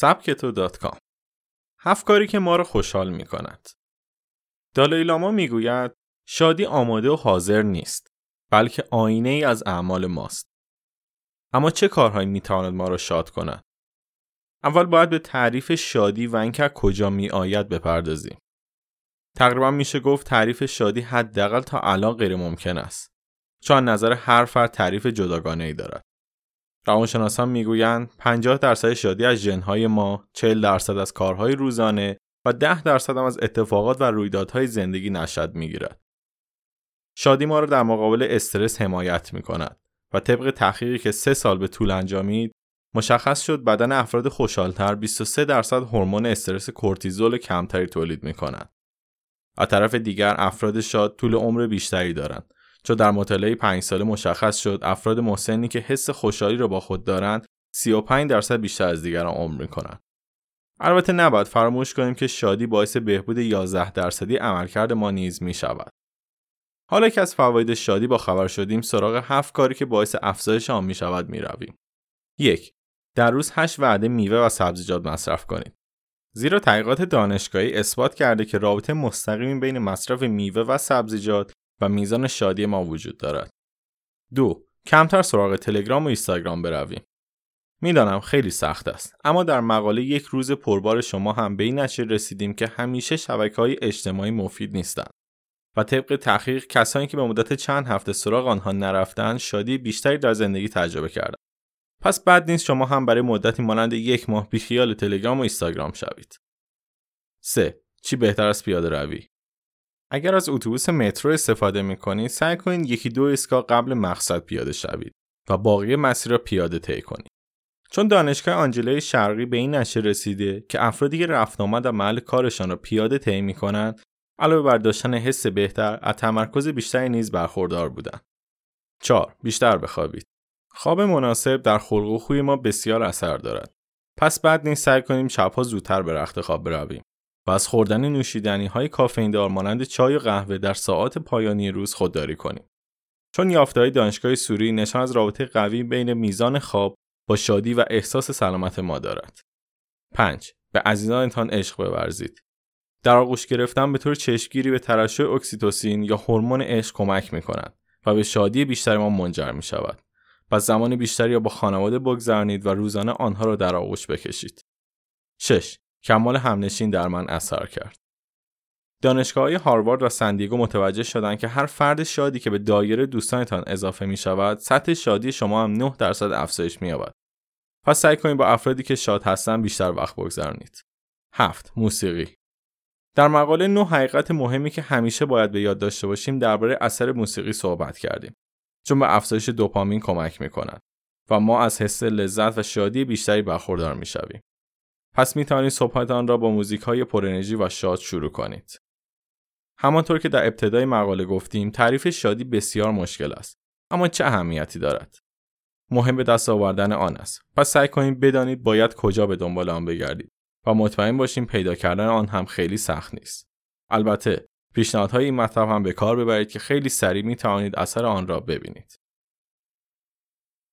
سبکتو.com هفت کاری که ما را خوشحال می کند. دالای لاما می گوید شادی آماده و حاضر نیست بلکه آینه ای از اعمال ماست. اما چه کارهایی می تواند ما را شاد کند؟ اول باید به تعریف شادی و اینکه کجا می آید بپردازیم. تقریبا میشه گفت تعریف شادی حداقل تا الان غیر ممکن است. چون نظر هر فرد تعریف جداگانه ای دارد. روانشناسان می‌گویند 50 درصد شادی از ژنهای ما، 40 درصد از کارهای روزانه و 10 درصد هم از اتفاقات و رویدادهای زندگی نشد می‌گیرد. شادی ما را در مقابل استرس حمایت می کند و طبق تحقیقی که سه سال به طول انجامید مشخص شد بدن افراد خوشحالتر 23 درصد هورمون استرس کورتیزول کمتری تولید می کند. از طرف دیگر افراد شاد طول عمر بیشتری دارند چون در مطالعه 5 ساله مشخص شد افراد مسنی که حس خوشحالی را با خود دارند 35 درصد بیشتر از دیگران عمر می‌کنند. البته نباید فراموش کنیم که شادی باعث بهبود 11 درصدی عملکرد ما نیز می شود. حالا که از فواید شادی با خبر شدیم سراغ هفت کاری که باعث افزایش آن می شود می رویم. یک در روز 8 وعده میوه و سبزیجات مصرف کنید. زیرا تحقیقات دانشگاهی اثبات کرده که رابطه مستقیمی بین مصرف میوه و سبزیجات و میزان شادی ما وجود دارد. دو کمتر سراغ تلگرام و اینستاگرام برویم. می‌دانم خیلی سخت است اما در مقاله یک روز پربار شما هم به این رسیدیم که همیشه شبکه های اجتماعی مفید نیستند و طبق تحقیق کسانی که به مدت چند هفته سراغ آنها نرفتند شادی بیشتری در زندگی تجربه کردند پس بد نیست شما هم برای مدتی مانند یک ماه بیخیال تلگرام و اینستاگرام شوید 3. چی بهتر از پیاده روی اگر از اتوبوس مترو استفاده می کنید سعی کنید یکی دو ایستگاه قبل مقصد پیاده شوید و باقی مسیر را پیاده طی کنید. چون دانشگاه آنجلای شرقی به این نشه رسیده که افرادی که رفت آمد در محل کارشان را پیاده طی می کنند علاوه بر داشتن حس بهتر از تمرکز بیشتری نیز برخوردار بودند. 4 بیشتر بخوابید. خواب مناسب در خلق و خوی ما بسیار اثر دارد. پس بعد نیست سعی کنیم شبها زودتر به رخت خواب برویم. و از خوردن نوشیدنی های کافئین دار مانند چای و قهوه در ساعات پایانی روز خودداری کنیم. چون یافته های دانشگاه سوری نشان از رابطه قوی بین میزان خواب با شادی و احساس سلامت ما دارد. 5. به عزیزانتان عشق بورزید. در آغوش گرفتن به طور چشمگیری به ترشح اکسیتوسین یا هورمون عشق کمک می کند و به شادی بیشتر ما منجر می شود. پس زمان بیشتری را با خانواده بگذرانید و روزانه آنها را در آغوش بکشید. 6. کمال همنشین در من اثر کرد. دانشگاه هاروارد و سندیگو متوجه شدند که هر فرد شادی که به دایره دوستانتان اضافه می شود سطح شادی شما هم 9 درصد افزایش می یابد. پس سعی کنید با افرادی که شاد هستند بیشتر وقت بگذرانید. 7. موسیقی در مقاله نه حقیقت مهمی که همیشه باید به یاد داشته باشیم درباره اثر موسیقی صحبت کردیم چون به افزایش دوپامین کمک می کند و ما از حس لذت و شادی بیشتری برخوردار می شویم. پس می توانید صبحتان را با موزیک های پر انرژی و شاد شروع کنید. همانطور که در ابتدای مقاله گفتیم تعریف شادی بسیار مشکل است اما چه اهمیتی دارد؟ مهم به دست آوردن آن است. پس سعی کنید بدانید باید کجا به دنبال آن بگردید و مطمئن باشیم پیدا کردن آن هم خیلی سخت نیست. البته پیشنهادهای این مطلب هم به کار ببرید که خیلی سریع می توانید اثر آن را ببینید.